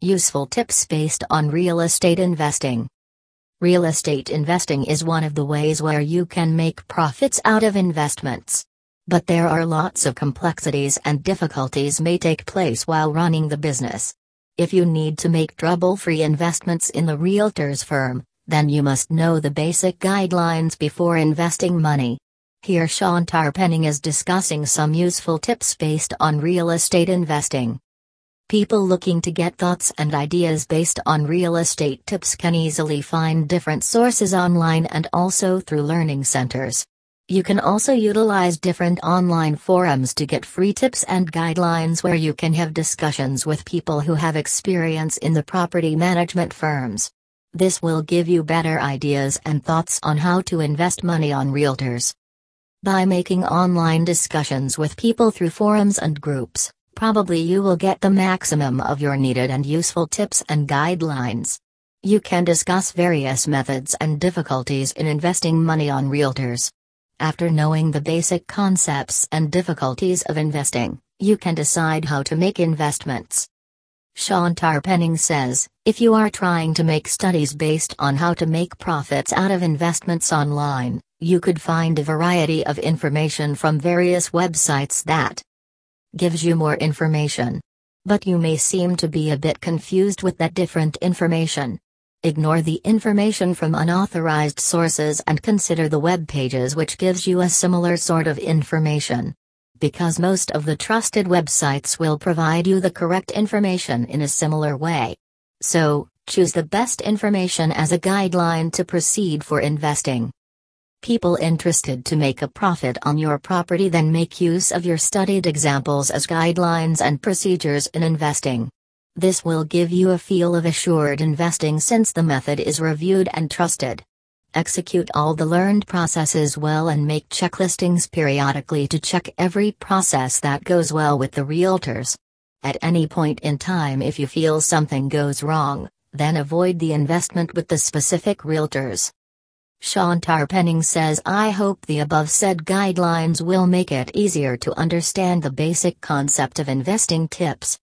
Useful tips based on real estate investing. Real estate investing is one of the ways where you can make profits out of investments. But there are lots of complexities and difficulties may take place while running the business. If you need to make trouble-free investments in the realtor's firm, then you must know the basic guidelines before investing money. Here Sean Tarpenning is discussing some useful tips based on real estate investing. People looking to get thoughts and ideas based on real estate tips can easily find different sources online and also through learning centers. You can also utilize different online forums to get free tips and guidelines where you can have discussions with people who have experience in the property management firms. This will give you better ideas and thoughts on how to invest money on realtors. By making online discussions with people through forums and groups, probably you will get the maximum of your needed and useful tips and guidelines. You can discuss various methods and difficulties in investing money on realtors. After knowing the basic concepts and difficulties of investing, you can decide how to make investments. Sean Tarpenning says, if you are trying to make studies based on how to make profits out of investments online, you could find a variety of information from various websites that gives you more information. But you may seem to be a bit confused with that different information. Ignore the information from unauthorized sources and consider the web pages which gives you a similar sort of information. Because most of the trusted websites will provide you the correct information in a similar way. So, choose the best information as a guideline to proceed for investing. People interested to make a profit on your property then make use of your studied examples as guidelines and procedures in investing. This will give you a feel of assured investing since the method is reviewed and trusted. Execute all the learned processes well and make checklistings periodically to check every process that goes well with the realtors. At any point in time, if you feel something goes wrong, then avoid the investment with the specific realtors. Sean Tarpenning says I hope the above said guidelines will make it easier to understand the basic concept of investing tips.